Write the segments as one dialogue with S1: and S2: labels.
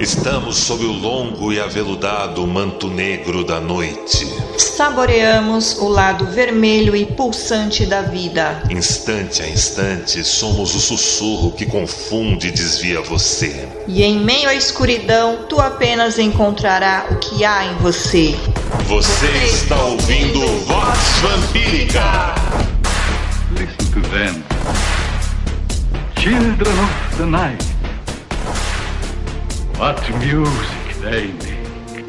S1: Estamos sob o longo e aveludado manto negro da noite.
S2: Saboreamos o lado vermelho e pulsante da vida.
S1: Instante a instante, somos o sussurro que confunde e desvia você.
S2: E em meio à escuridão, tu apenas encontrará o que há em você.
S1: Você, você está ouvindo Voz Vampírica.
S3: Listen to them. Children of the Night. What music they make.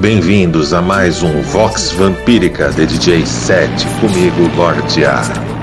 S1: Bem-vindos a mais um Vox Vampírica de DJ 7 comigo, Lorde A.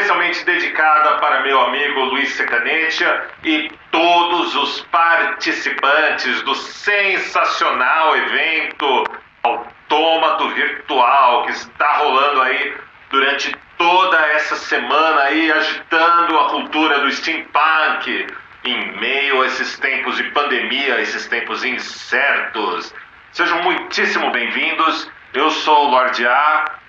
S4: especialmente dedicada para meu amigo Luiz Secanetia e todos os participantes do sensacional evento Autômato Virtual que está rolando aí durante toda essa semana aí agitando a cultura do steampunk em meio a esses tempos de pandemia, esses tempos incertos. Sejam muitíssimo bem-vindos. Eu sou o Lorde A.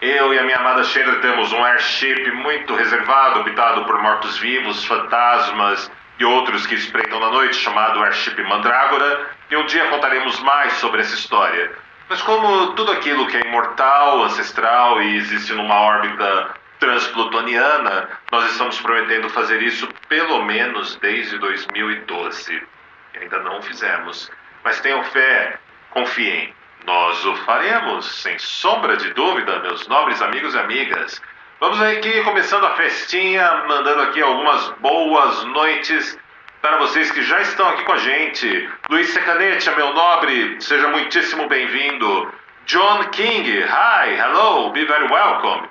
S4: Eu e a minha amada Sheila temos um airship muito reservado, habitado por mortos-vivos, fantasmas e outros que espreitam na noite, chamado Airship Mandrágora. E um dia contaremos mais sobre essa história. Mas como tudo aquilo que é imortal, ancestral e existe numa órbita transplutoniana, nós estamos prometendo fazer isso pelo menos desde 2012. E ainda não fizemos. Mas tenham fé, confiem. Nós o faremos, sem sombra de dúvida, meus nobres amigos e amigas. Vamos aqui começando a festinha, mandando aqui algumas boas noites para vocês que já estão aqui com a gente. Luiz Secanete, meu nobre, seja muitíssimo bem-vindo. John King, hi, hello, be very welcome.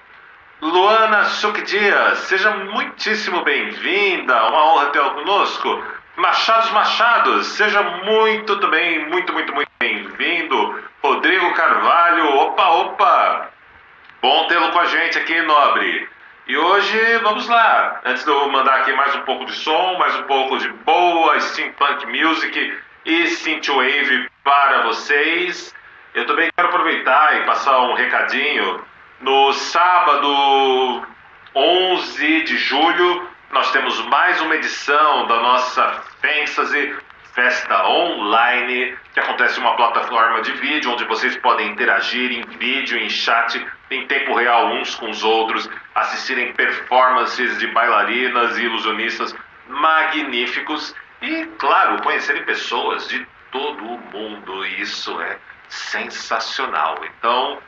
S4: Luana Suk Dias, seja muitíssimo bem-vinda, uma honra tê-la conosco. Machados Machados, seja muito também, muito, muito, muito bem-vindo. Rodrigo Carvalho, opa, opa! Bom tê-lo com a gente aqui, nobre. E hoje, vamos lá. Antes de eu mandar aqui mais um pouco de som, mais um pouco de boa steampunk music e synthwave para vocês, eu também quero aproveitar e passar um recadinho. No sábado 11 de julho, nós temos mais uma edição da nossa Fantasy Festa Online, que acontece em uma plataforma de vídeo onde vocês podem interagir em vídeo, em chat, em tempo real uns com os outros, assistirem performances de bailarinas e ilusionistas magníficos e, claro, conhecerem pessoas de todo o mundo. Isso é sensacional. Então,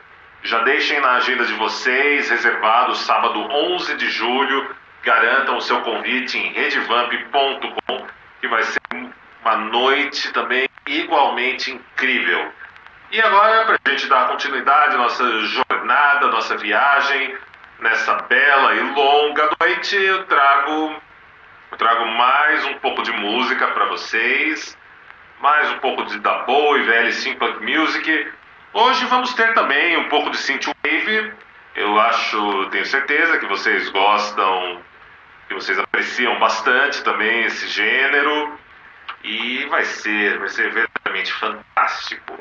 S4: já deixem na agenda de vocês, reservado sábado 11 de julho. Garantam o seu convite em redevamp.com, que vai ser uma noite também igualmente incrível. E agora, para a gente dar continuidade à nossa jornada, nossa viagem, nessa bela e longa noite, eu trago, eu trago mais um pouco de música para vocês, mais um pouco de, da boa e velha Simpunk Music. Hoje vamos ter também um pouco de Synthwave. Eu acho, tenho certeza que vocês gostam, que vocês apreciam bastante também esse gênero e vai ser, vai ser verdadeiramente fantástico.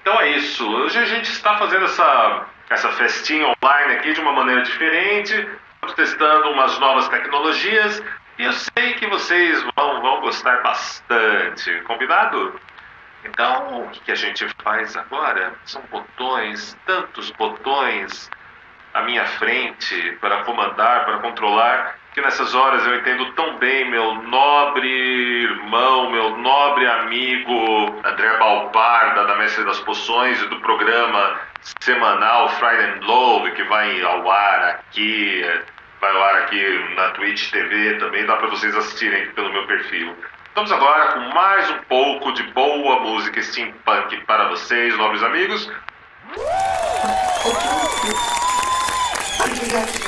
S4: Então é isso. Hoje a gente está fazendo essa, essa festinha online aqui de uma maneira diferente, estamos testando umas novas tecnologias e eu sei que vocês vão, vão gostar bastante. Combinado? Então, o que a gente faz agora? São botões, tantos botões à minha frente para comandar, para controlar que nessas horas eu entendo tão bem meu nobre irmão, meu nobre amigo André Balparda, da Mestre das Poções e do programa semanal Friday and Love, que vai ao ar aqui, vai ao ar aqui na Twitch TV também, dá para vocês assistirem pelo meu perfil. Vamos agora com mais um pouco de boa música steampunk para vocês, nobres amigos. não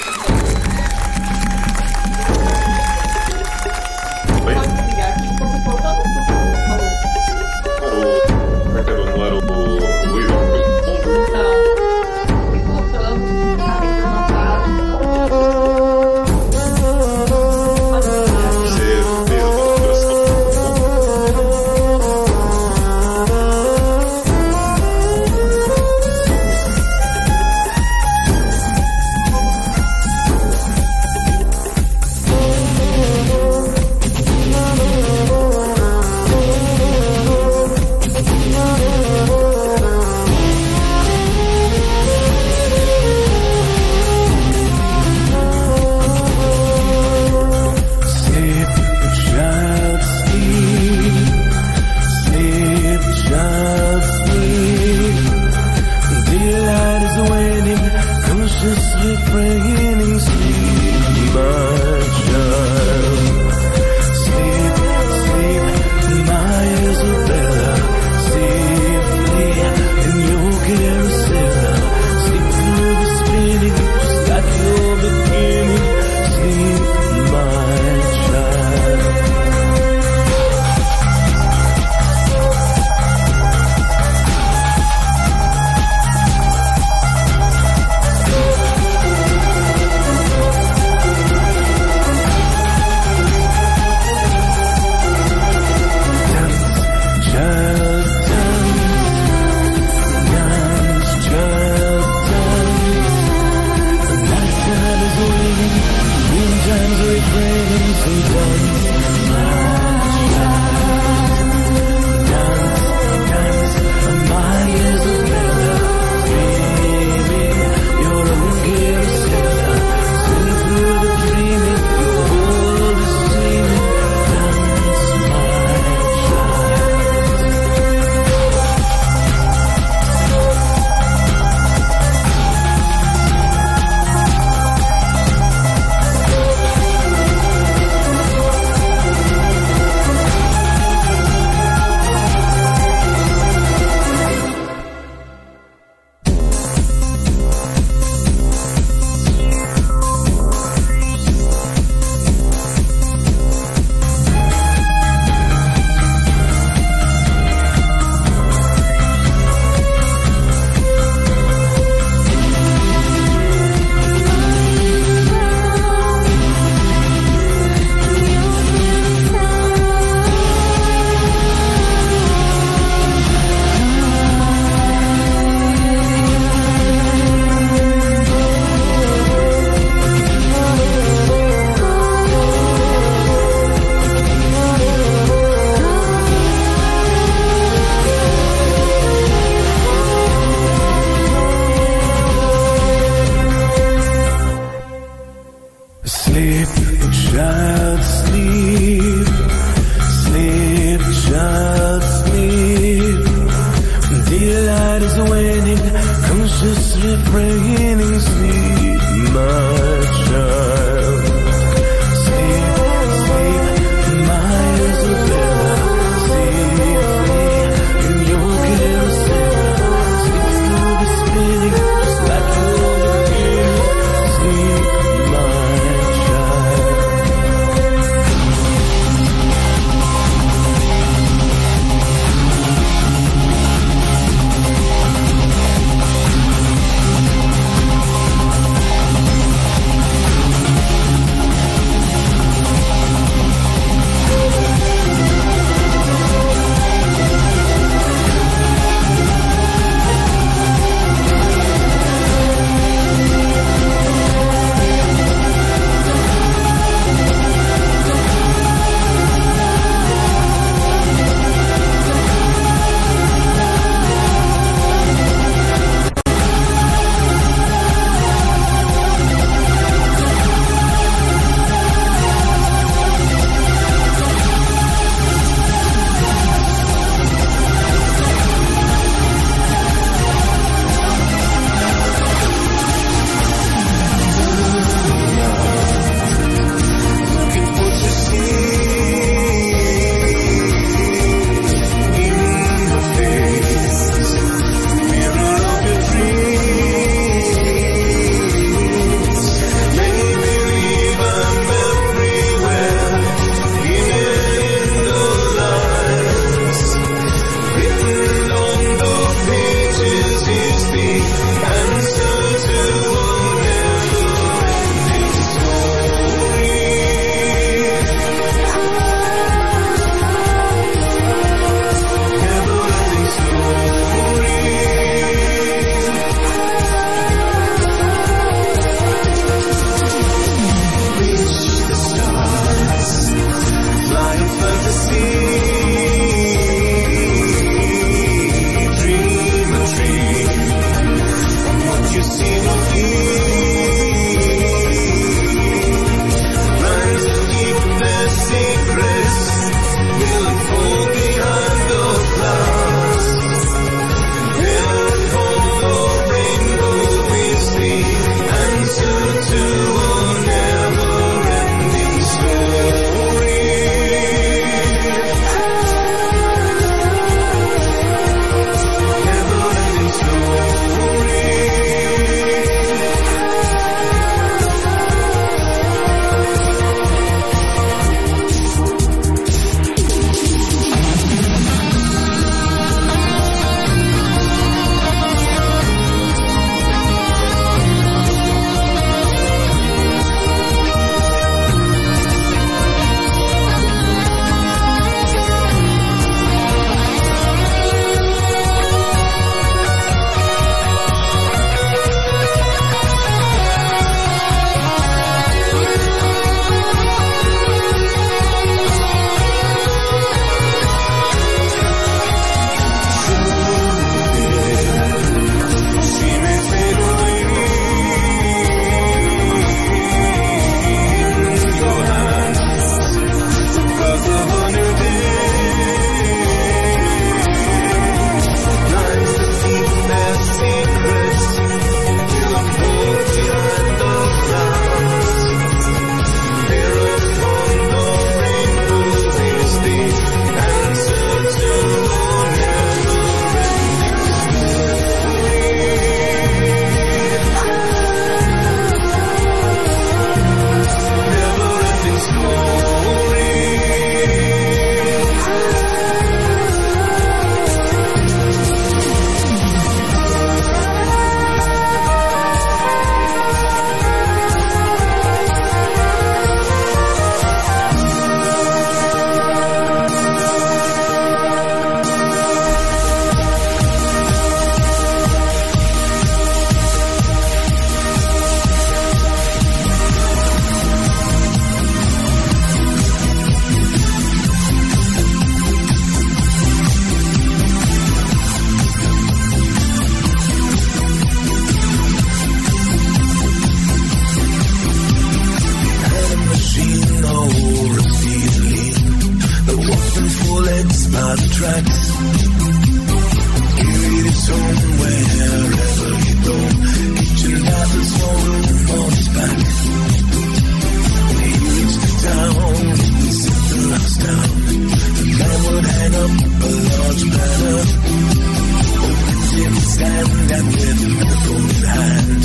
S1: stand and with a phone hand.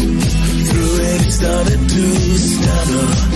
S1: Through it, he started to stutter.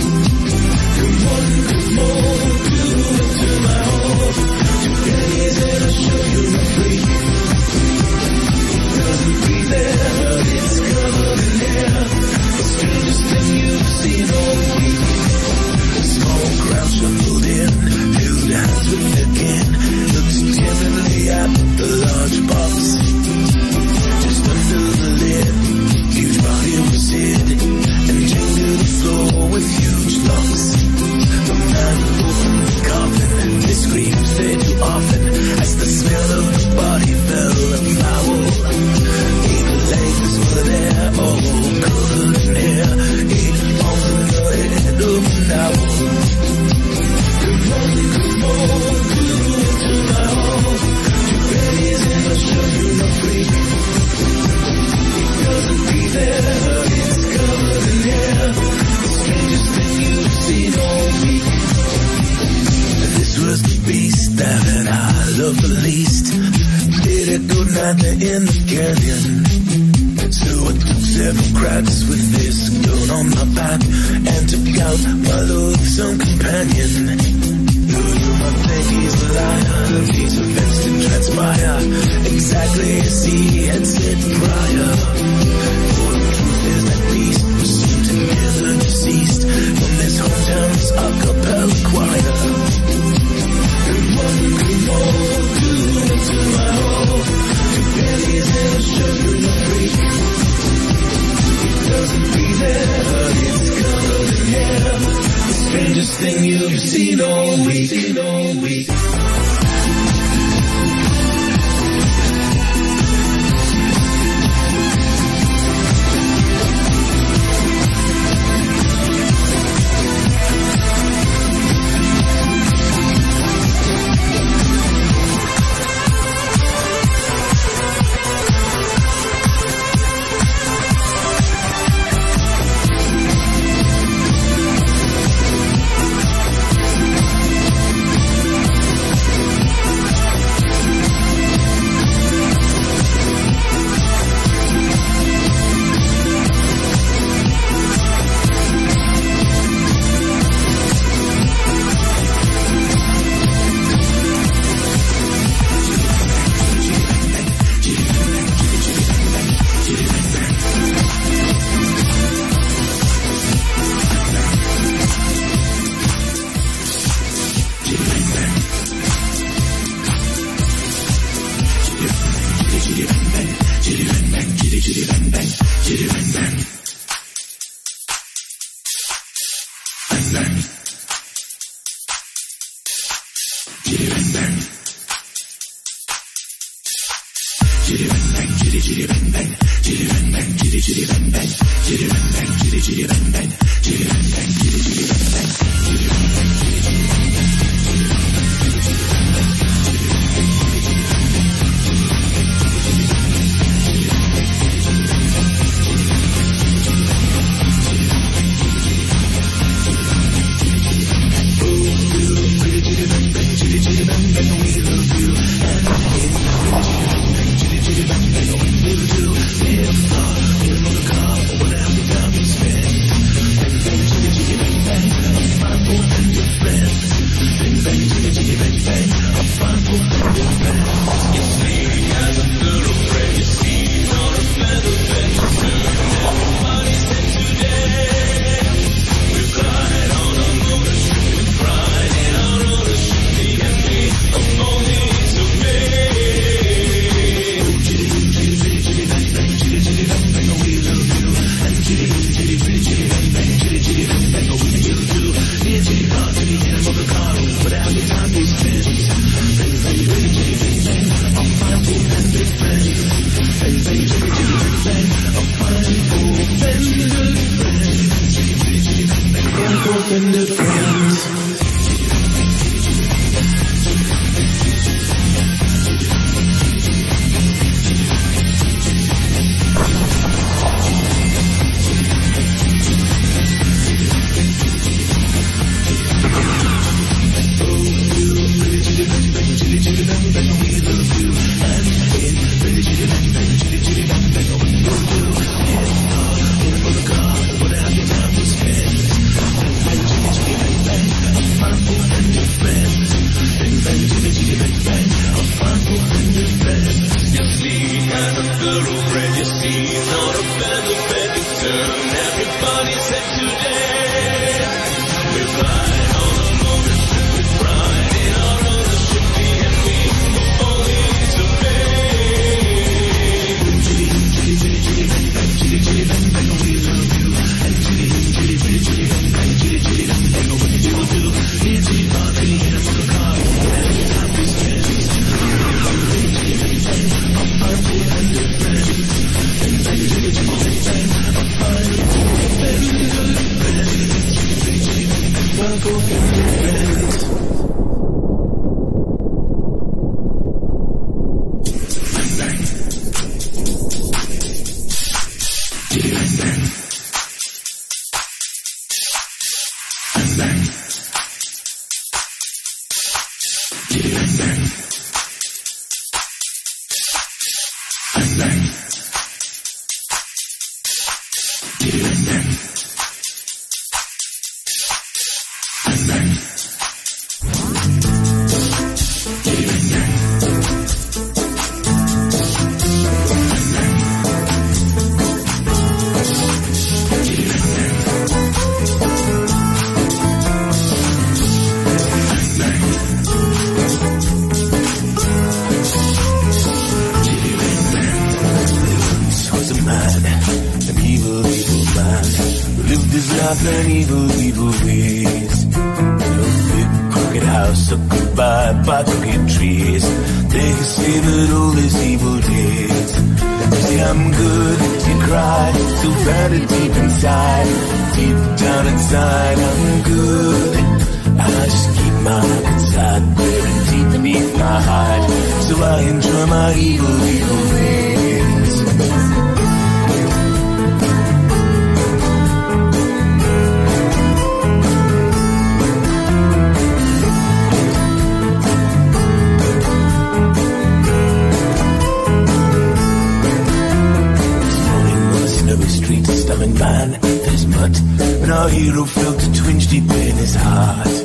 S1: Hero felt a twinge deep in his heart.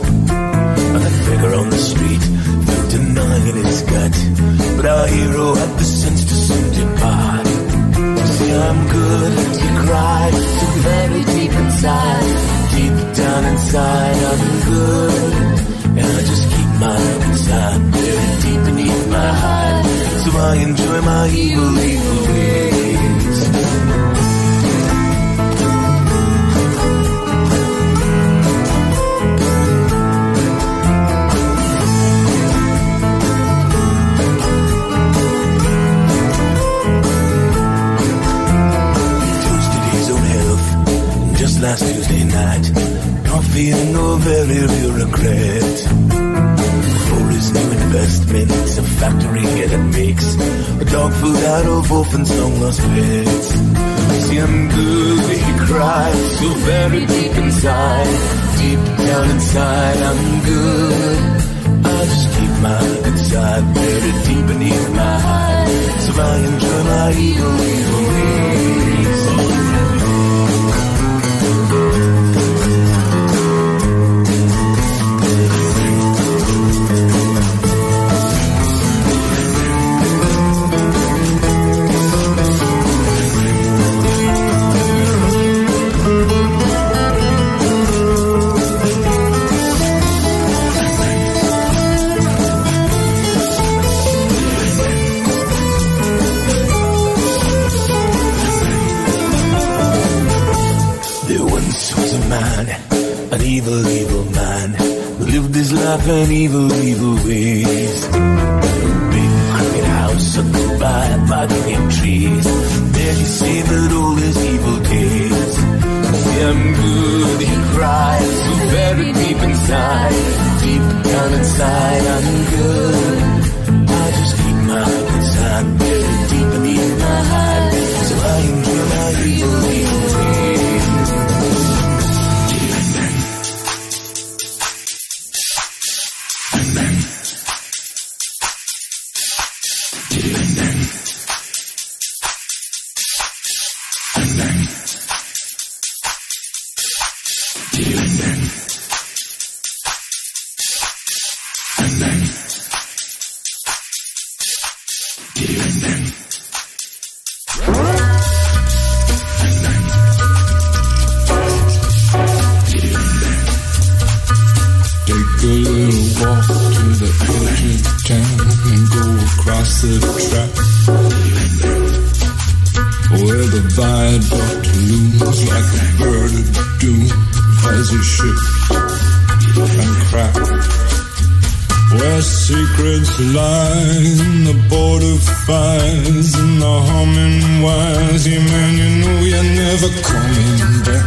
S1: and the border fires and the humming wires. You man, you know you're never coming back.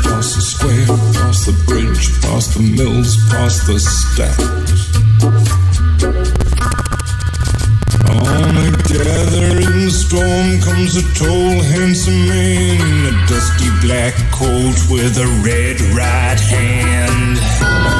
S1: Across the square, across the bridge, past the mills, past the stacks. On a gathering storm comes a tall, handsome man in a dusty black coat with a red right hand.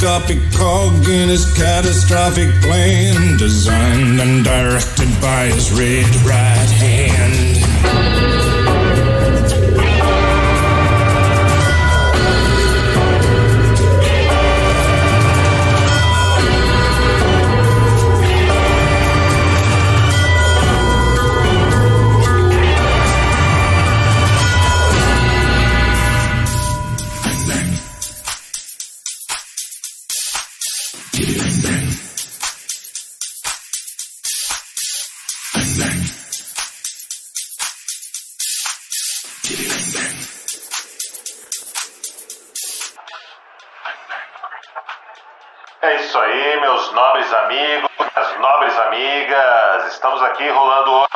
S1: microscopic cog in his catastrophic plan, designed and directed by his
S4: red right hand.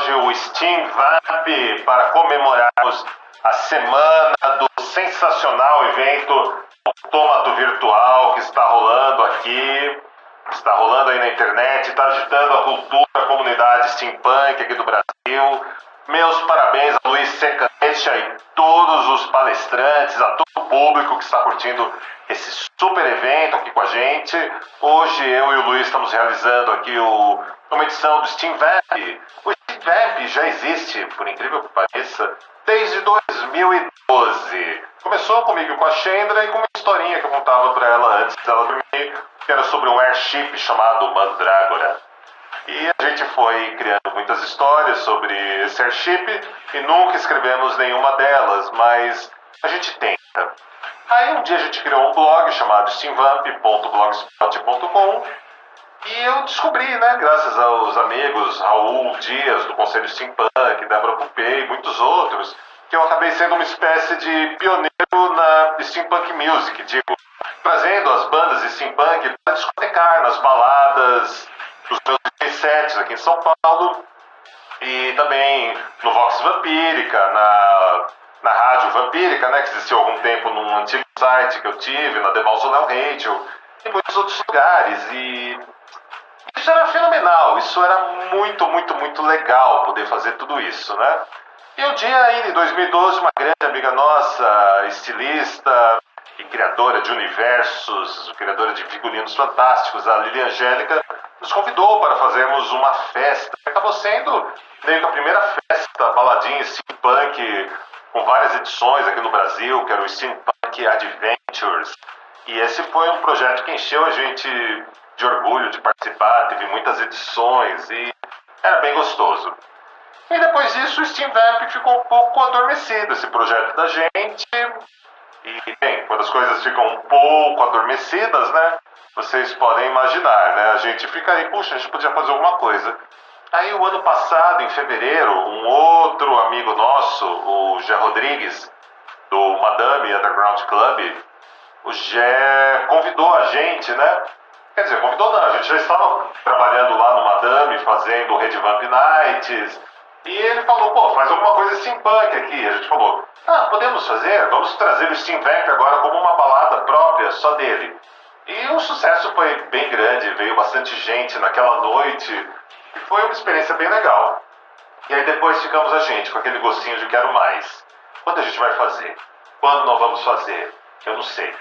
S4: Hoje o Steam Vamp para comemorarmos a semana do sensacional evento Autômato Virtual que está rolando aqui, está rolando aí na internet, está agitando a cultura, a comunidade steampunk aqui do Brasil. Meus parabéns a Luiz Secanecha e todos os palestrantes, a todo o público que está curtindo esse super evento aqui com a gente. Hoje eu e o Luiz estamos realizando aqui o, uma edição do Steam. O Steam já existe, por incrível que pareça, desde 2012. Começou comigo com a Chandra e com uma historinha que eu contava para ela antes dela dormir, que era sobre um airship chamado Mandrágora. E a gente foi criando muitas histórias sobre esse airship e nunca escrevemos nenhuma delas, mas a gente tenta. Aí um dia a gente criou um blog chamado steamvamp.blogspot.com e eu descobri, né, graças aos amigos Raul Dias do Conselho Steampunk, Débora Pupei e muitos outros, que eu acabei sendo uma espécie de pioneiro na steampunk music, digo, trazendo as bandas de steampunk para discotecar nas baladas dos meus sets aqui em São Paulo e também no Vox Vampírica, na, na Rádio Vampírica, né, que existiu algum tempo num antigo site que eu tive, na The Mausoleum Radio, e muitos outros lugares. E isso era fenomenal, isso era muito, muito, muito legal poder fazer tudo isso, né? E um dia ainda, em 2012, uma grande amiga nossa, estilista e criadora de universos, criadora de figurinos fantásticos, a Lili Angélica, nos convidou para fazermos uma festa. Acabou sendo meio que a primeira festa baladinha steampunk, com várias edições aqui no Brasil, que era o Steampunk Adventures. E esse foi um projeto que encheu a gente de orgulho de participar, teve muitas edições e era bem gostoso. E depois disso o Steam Vamp ficou um pouco adormecido, esse projeto da gente. E, bem, quando as coisas ficam um pouco adormecidas, né? Vocês podem imaginar, né? A gente fica aí, puxa, a gente podia fazer alguma coisa. Aí, o ano passado, em fevereiro, um outro amigo nosso, o Gé Rodrigues, do Madame Underground Club, o Gé convidou a gente, né? Quer dizer, convidou não, a gente já estava trabalhando lá no Madame, fazendo Red Vamp Nights, e ele falou, pô, faz alguma coisa steampunk aqui. A gente falou, ah, podemos fazer, vamos trazer o Steam Vamp agora como uma balada própria, só dele. E o sucesso foi bem grande, veio bastante gente naquela noite, e foi uma experiência bem legal. E aí depois ficamos a gente com aquele gostinho de quero mais. Quando a gente vai fazer? Quando não vamos fazer? Eu não sei.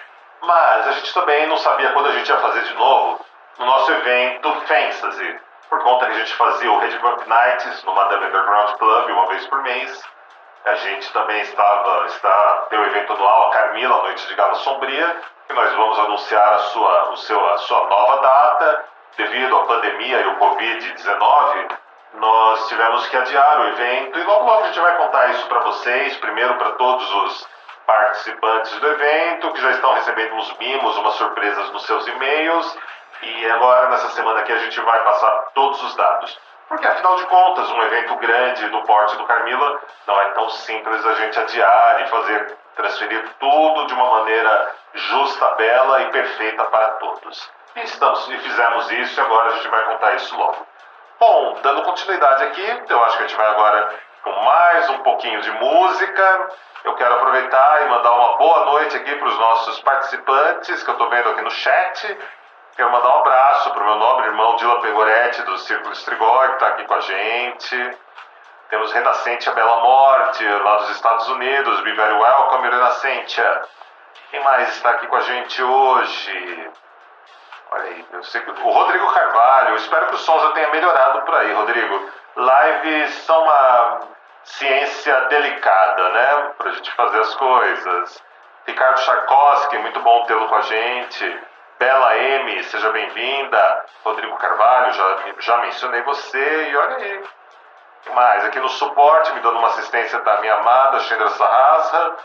S4: Mas a gente também não sabia quando a gente ia fazer de novo no nosso evento Fantasy, por conta que a gente fazia o Red Vamp Nights no Madame Underground Club uma vez por mês. A gente também estava, está, tem o evento anual, a Carmila, Noite de Gala Sombria, que nós vamos anunciar a sua, o seu, a sua nova data. Devido à pandemia e o Covid-19, nós tivemos que adiar o evento e logo logo a gente vai contar isso para vocês, primeiro para todos os participantes do evento, que já estão recebendo uns mimos, umas surpresas nos seus e-mails. E agora, nessa semana aqui, a gente vai passar todos os dados. Porque, afinal de contas, um evento grande do porte do Carmila não é tão simples a gente adiar e fazer transferir tudo de uma maneira justa, bela e perfeita para todos. E, estamos, e fizemos isso e agora a gente vai contar isso logo. Bom, dando continuidade aqui, eu acho que a gente vai agora com mais um pouquinho de música. Eu quero aproveitar e mandar uma boa noite aqui para os nossos participantes que eu estou vendo aqui no chat. Quero mandar um abraço para o meu nobre irmão Dila Pegoretti, do Círculo Estrigói, que está aqui com a gente. Temos Renascentia Bela Morte, lá dos Estados Unidos. Be very welcome, Renascentia. Quem mais está aqui com a gente hoje? Olha aí, eu sei que... o Rodrigo Carvalho. Espero que o som já tenha melhorado por aí, Rodrigo. Lives são uma ciência delicada, né? Para a gente fazer as coisas. Ricardo Charkowski, muito bom tê-lo com a gente. Bela M, seja bem-vinda. Rodrigo Carvalho, já, já mencionei você. E olha aí. Mais aqui no suporte, me dando uma assistência da minha amada Chandra Sarrasa.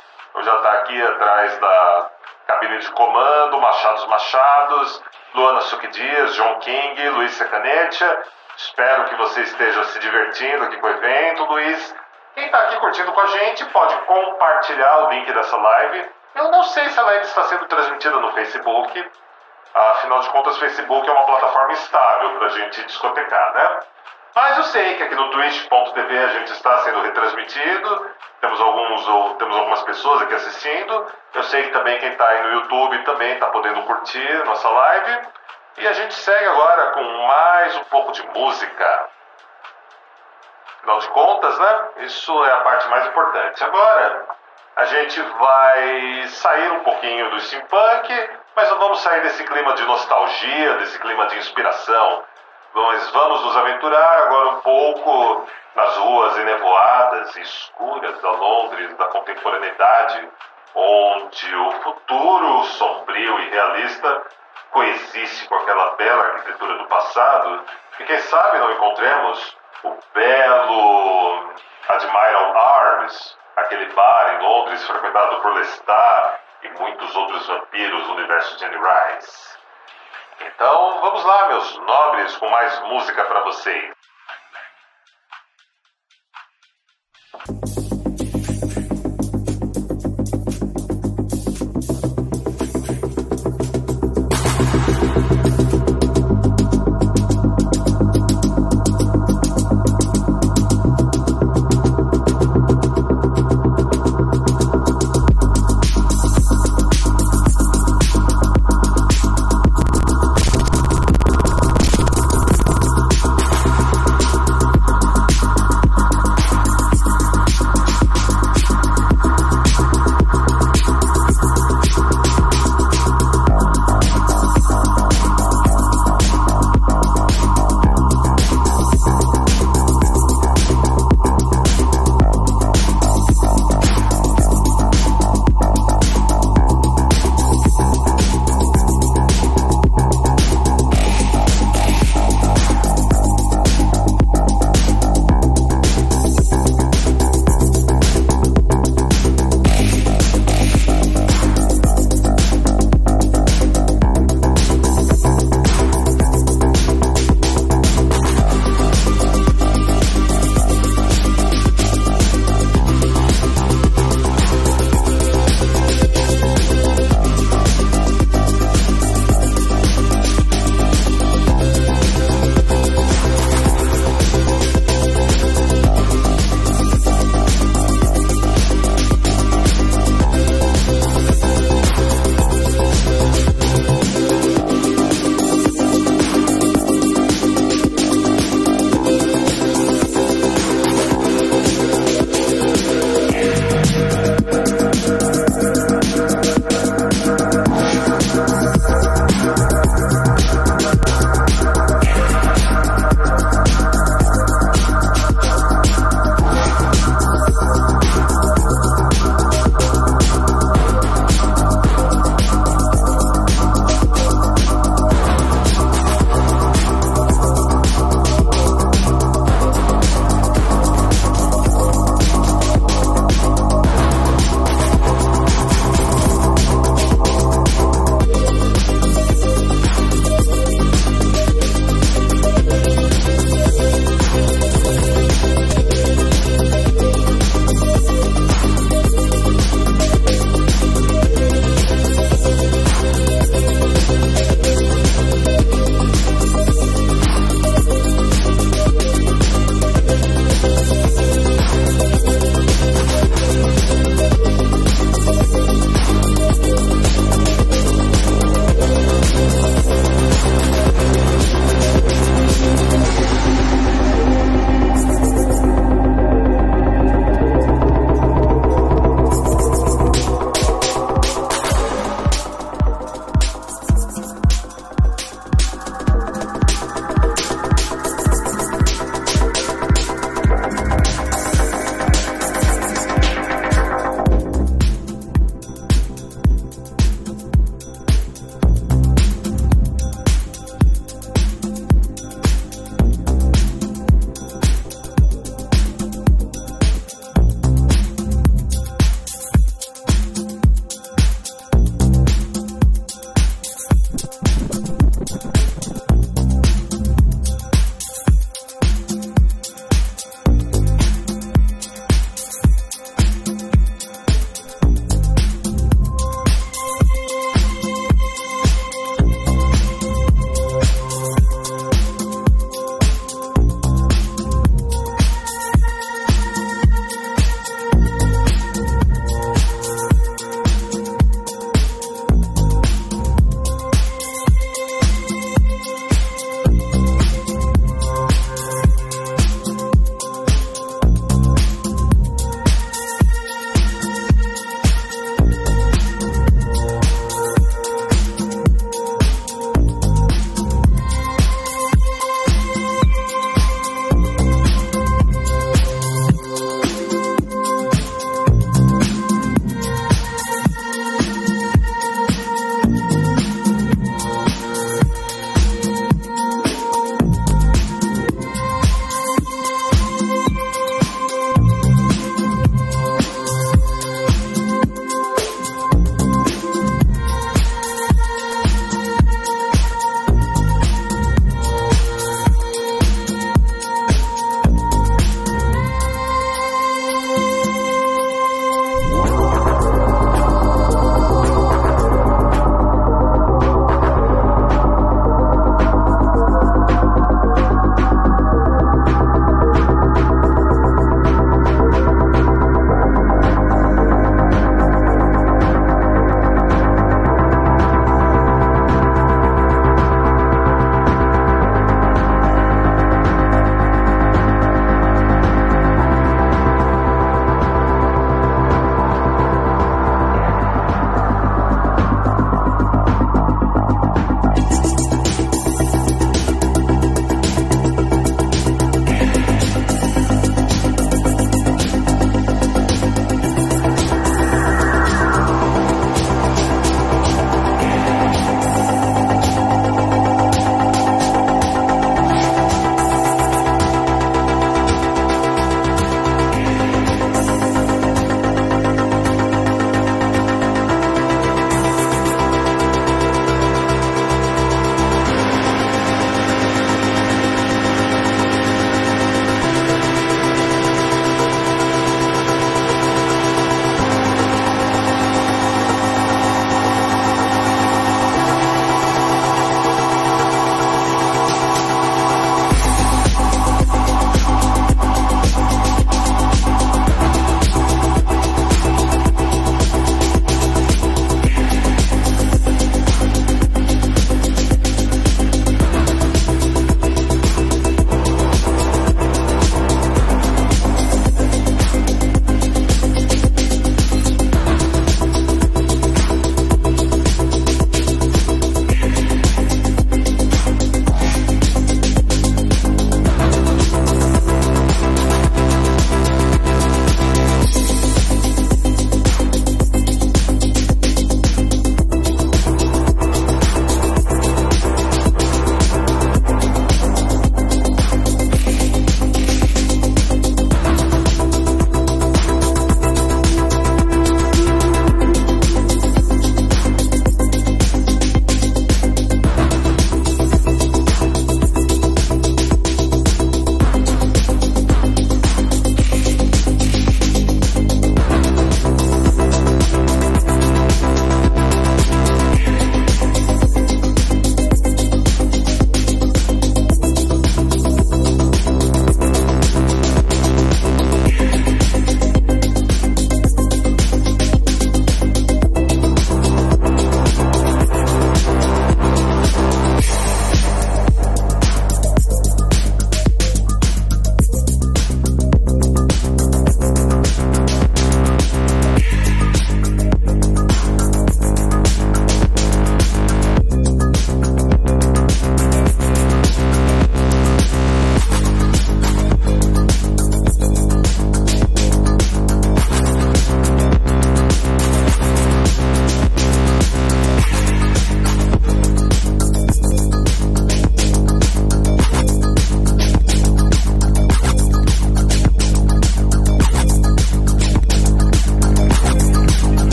S4: Já está aqui atrás da cabine de comando, Machados Machados, Luana Suki Dias, John King, Luiz Secanetia. Espero que você esteja se divertindo aqui com o evento, Luiz. Quem está aqui curtindo com a gente pode compartilhar o link dessa live. Eu não sei se a live está sendo transmitida no Facebook. Afinal de contas, Facebook é uma plataforma estável para a gente discotecar, né? Mas eu sei que aqui no twitch.tv a gente está sendo retransmitido, temos, alguns, ou, temos algumas pessoas aqui assistindo. Eu sei que também quem está aí no YouTube também está podendo curtir nossa live. E a gente segue agora com mais um pouco de música. Afinal de contas, né? Isso é a parte mais importante. Agora, a gente vai sair um pouquinho do steampunk, mas não vamos sair desse clima de nostalgia, desse clima de inspiração. Nós vamos nos aventurar agora um pouco nas ruas enevoadas e escuras da Londres da contemporaneidade, onde o futuro sombrio e realista coexiste com aquela bela arquitetura do passado, e quem sabe não encontremos o belo Admiral Arms, aquele bar em Londres frequentado por Lestat e muitos outros vampiros do universo de Anne Rice. Então vamos lá, meus nobres, com mais música para vocês.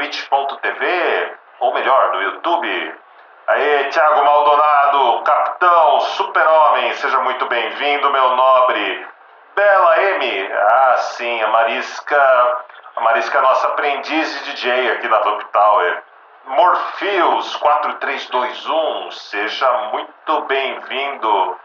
S4: twitch.tv, ou melhor, no YouTube. Aí, Thiago Maldonado, capitão, super-homem, seja muito bem-vindo, meu nobre. Bela M, ah sim, a Marisca, a Marisca é nossa aprendiz de DJ aqui na Vamp Tower. Morpheus 4321, seja muito bem-vindo.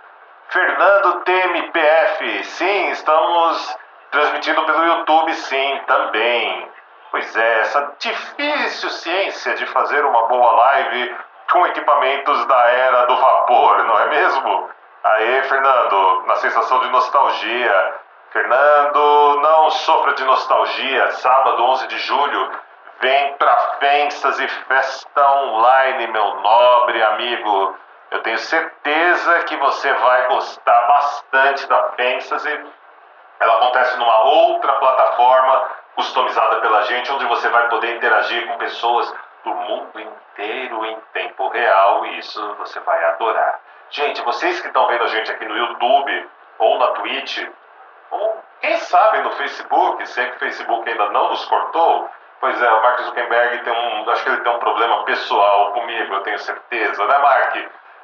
S4: Fernando TMPF, sim, estamos transmitindo pelo YouTube, sim, também. Pois é, essa difícil ciência de fazer uma boa live com equipamentos da era do vapor, não é mesmo? Aê, Fernando, na sensação de nostalgia. Fernando, não sofra de nostalgia. Sábado, 11 de julho, vem pra Fensas e festa online, meu nobre amigo. Eu tenho certeza que você vai gostar bastante da Fensas ela acontece numa outra plataforma customizada pela gente, onde você vai poder interagir com pessoas do mundo inteiro em tempo real e isso você vai adorar. Gente, vocês que estão vendo a gente aqui no YouTube ou na Twitch, ou quem sabe no Facebook, se é que o Facebook ainda não nos cortou, pois é, o Mark Zuckerberg tem um, acho que ele tem um problema pessoal comigo, eu tenho certeza, né, Mark?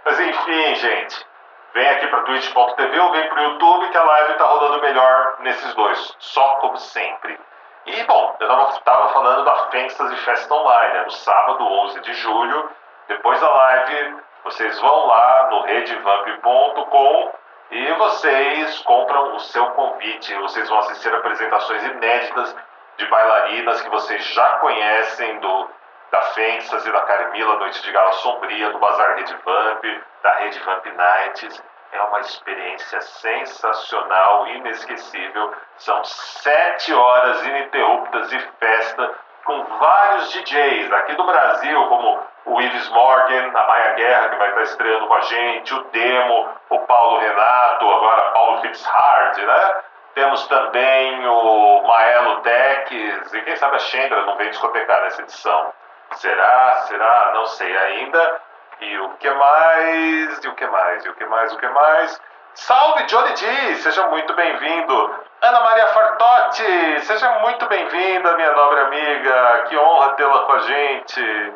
S4: Mas enfim, gente, vem aqui para twitch.tv ou vem para o YouTube que a live está rodando melhor nesses dois, só como sempre. E, bom, eu estava falando da Festas e Festa Online, né? no sábado, 11 de julho. Depois da live, vocês vão lá no redevamp.com e vocês compram o seu convite. Vocês vão assistir apresentações inéditas de bailarinas que vocês já conhecem do, da Fensas e da Carmila Noite de Gala Sombria, do Bazar Redvamp, da Redvamp Nights é uma experiência sensacional, inesquecível. São sete horas ininterruptas de festa com vários DJs aqui do Brasil, como o Willis Morgan, a Maia Guerra, que vai estar estreando com a gente, o Demo, o Paulo Renato, agora Paulo Fitzhard, né? Temos também o Maelo Tex, e quem sabe a Chendra não vem discotecar nessa edição. Será? Será? Não sei ainda. E o que mais? E o que mais? E o que mais? O que mais? Salve Johnny D! Seja muito bem-vindo. Ana Maria Fartotti, seja muito bem-vinda, minha nobre amiga. Que honra tê-la com a gente.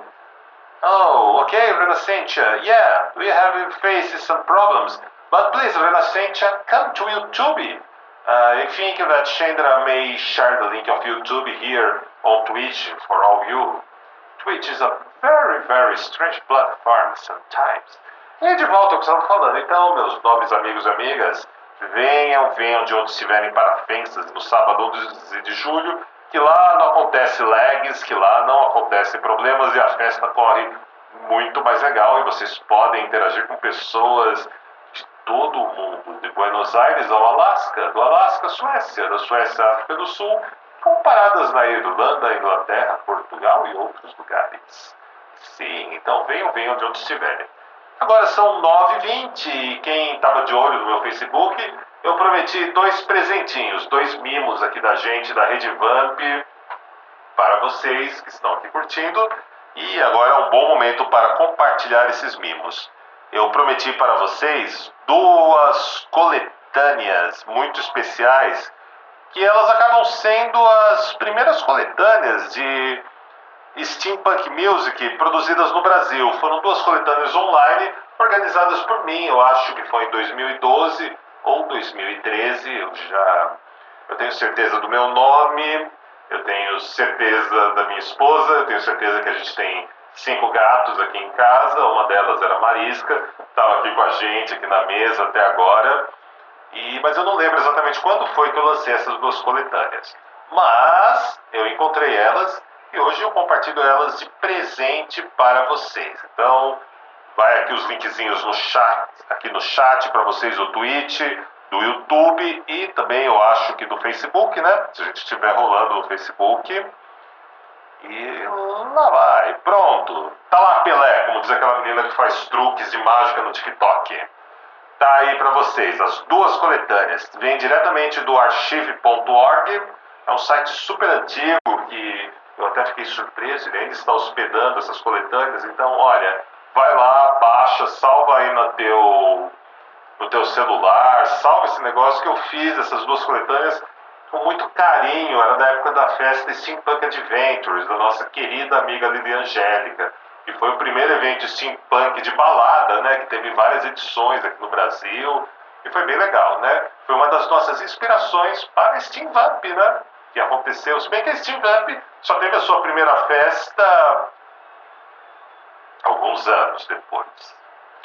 S4: Oh, okay, Renascentia. Yeah, we have faced some problems. But please, Renascentia, come to YouTube. Uh, I think that Chandra may share the link of YouTube here on Twitch for all you. Twitch is a very, very strange platform sometimes. E de volta ao que estava falando, então, meus nobres amigos e amigas, venham, venham de onde estiverem para Fensas no sábado 11 de julho, que lá não acontece lags, que lá não acontece problemas e a festa corre muito mais legal e vocês podem interagir com pessoas de todo o mundo, de Buenos Aires ao Alasca, do Alasca à Suécia, da Suécia à África do Sul, comparadas na Irlanda, Inglaterra, Portugal e outros lugares. Sim, então venham, venham de onde estiverem. Agora são 9h20 e quem estava de olho no meu Facebook, eu prometi dois presentinhos, dois mimos aqui da gente, da Rede Vamp, para vocês que estão aqui curtindo. E agora é um bom momento para compartilhar esses mimos. Eu prometi para vocês duas coletâneas muito especiais que elas acabam sendo as primeiras coletâneas de steampunk music produzidas no Brasil. Foram duas coletâneas online organizadas por mim, eu acho que foi em 2012 ou 2013, eu já eu tenho certeza do meu nome, eu tenho certeza da minha esposa, eu tenho certeza que a gente tem cinco gatos aqui em casa, uma delas era Marisca, estava aqui com a gente aqui na mesa até agora. E, mas eu não lembro exatamente quando foi que eu lancei essas duas coletâneas. Mas eu encontrei elas e hoje eu compartilho elas de presente para vocês. Então, vai aqui os linkzinhos no chat, aqui no chat para vocês do Twitch, do YouTube e também eu acho que do Facebook, né? Se a gente estiver rolando no Facebook. E lá vai, pronto. Tá lá Pelé, como diz aquela menina que faz truques de mágica no TikTok. Tá aí para vocês. As duas coletâneas. Vem diretamente do archive.org. É um site super antigo que eu até fiquei surpreso, ele ainda está hospedando essas coletâneas, então, olha, vai lá, baixa, salva aí no teu, no teu celular, salva esse negócio que eu fiz, essas duas coletâneas, com muito carinho, era da época da festa Steampunk Adventures, da nossa querida amiga Lili Angélica, que foi o primeiro evento de steampunk de balada, né, que teve várias edições aqui no Brasil, e foi bem legal, né? Foi uma das nossas inspirações para Steam Vamp, né? Que aconteceu, se bem que a Steam Vamp só teve a sua primeira festa alguns anos depois.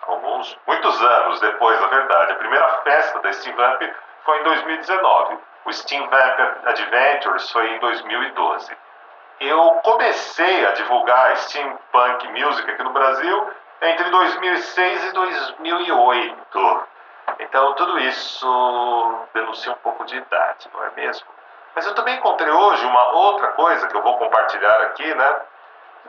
S4: Alguns, muitos anos depois, na verdade. A primeira festa da Steam Vamp foi em 2019. O Steam Vamp Adventures foi em 2012. Eu comecei a divulgar Steampunk Music aqui no Brasil entre 2006 e 2008. Então tudo isso denuncia um pouco de idade, não é mesmo? Mas eu também encontrei hoje uma outra coisa que eu vou compartilhar aqui, né?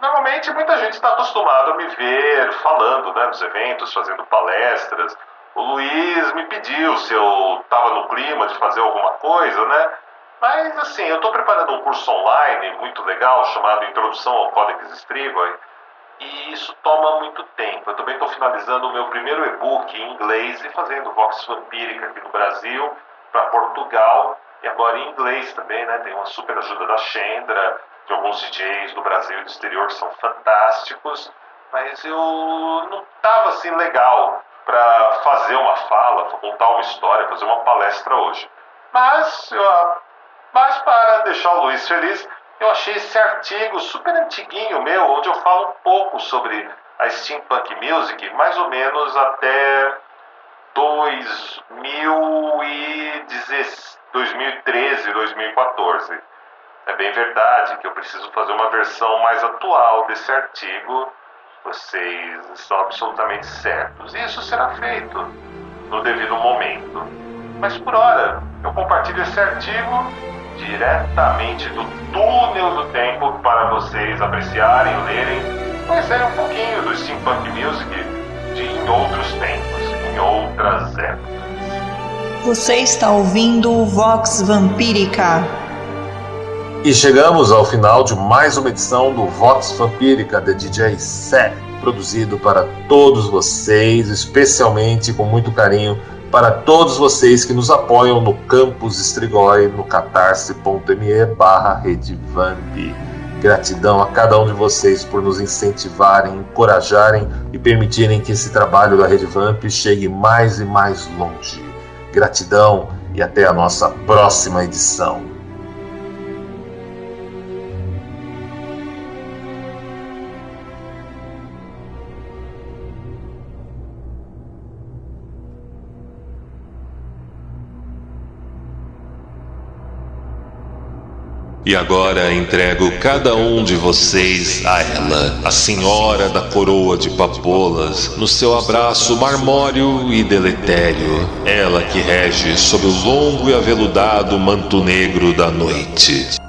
S4: Normalmente muita gente está acostumada a me ver falando né, nos eventos, fazendo palestras. O Luiz me pediu se eu estava no clima de fazer alguma coisa, né? Mas assim, eu estou preparando um curso online muito legal chamado Introdução ao Codex Strigoi e isso toma muito tempo. Eu também estou finalizando o meu primeiro e-book em inglês e fazendo Vox Vampírica aqui no Brasil, para Portugal e agora em inglês também, né? Tem uma super ajuda da Chendra, de alguns DJs do Brasil e do exterior que são fantásticos, mas eu não estava assim legal para fazer uma fala, contar uma história, fazer uma palestra hoje. Mas, eu, mas para deixar o Luiz feliz, eu achei esse artigo super antiguinho meu, onde eu falo um pouco sobre a Steampunk Music, mais ou menos até 2013, 2014. É bem verdade que eu preciso fazer uma versão mais atual desse artigo. Vocês estão absolutamente certos. E isso será feito no devido momento. Mas por hora, eu compartilho esse artigo diretamente do túnel do tempo para vocês apreciarem, lerem, conhecerem um pouquinho do steampunk music de em outros tempos, em outras épocas.
S2: Você está ouvindo o Vox Vampírica.
S5: E chegamos ao final de mais uma edição do Vox Vampírica da DJ Sé, produzido para todos vocês, especialmente com muito carinho para todos vocês que nos apoiam no Campus Strigoi, no catarse.me barra redevamp. Gratidão a cada um de vocês por nos incentivarem, encorajarem e permitirem que esse trabalho da Rede Vamp chegue mais e mais longe. Gratidão e até a nossa próxima edição.
S6: E agora entrego cada um de vocês a ela, a senhora da coroa de papolas, no seu abraço marmório e deletério, ela que rege sob o longo e aveludado manto negro da noite.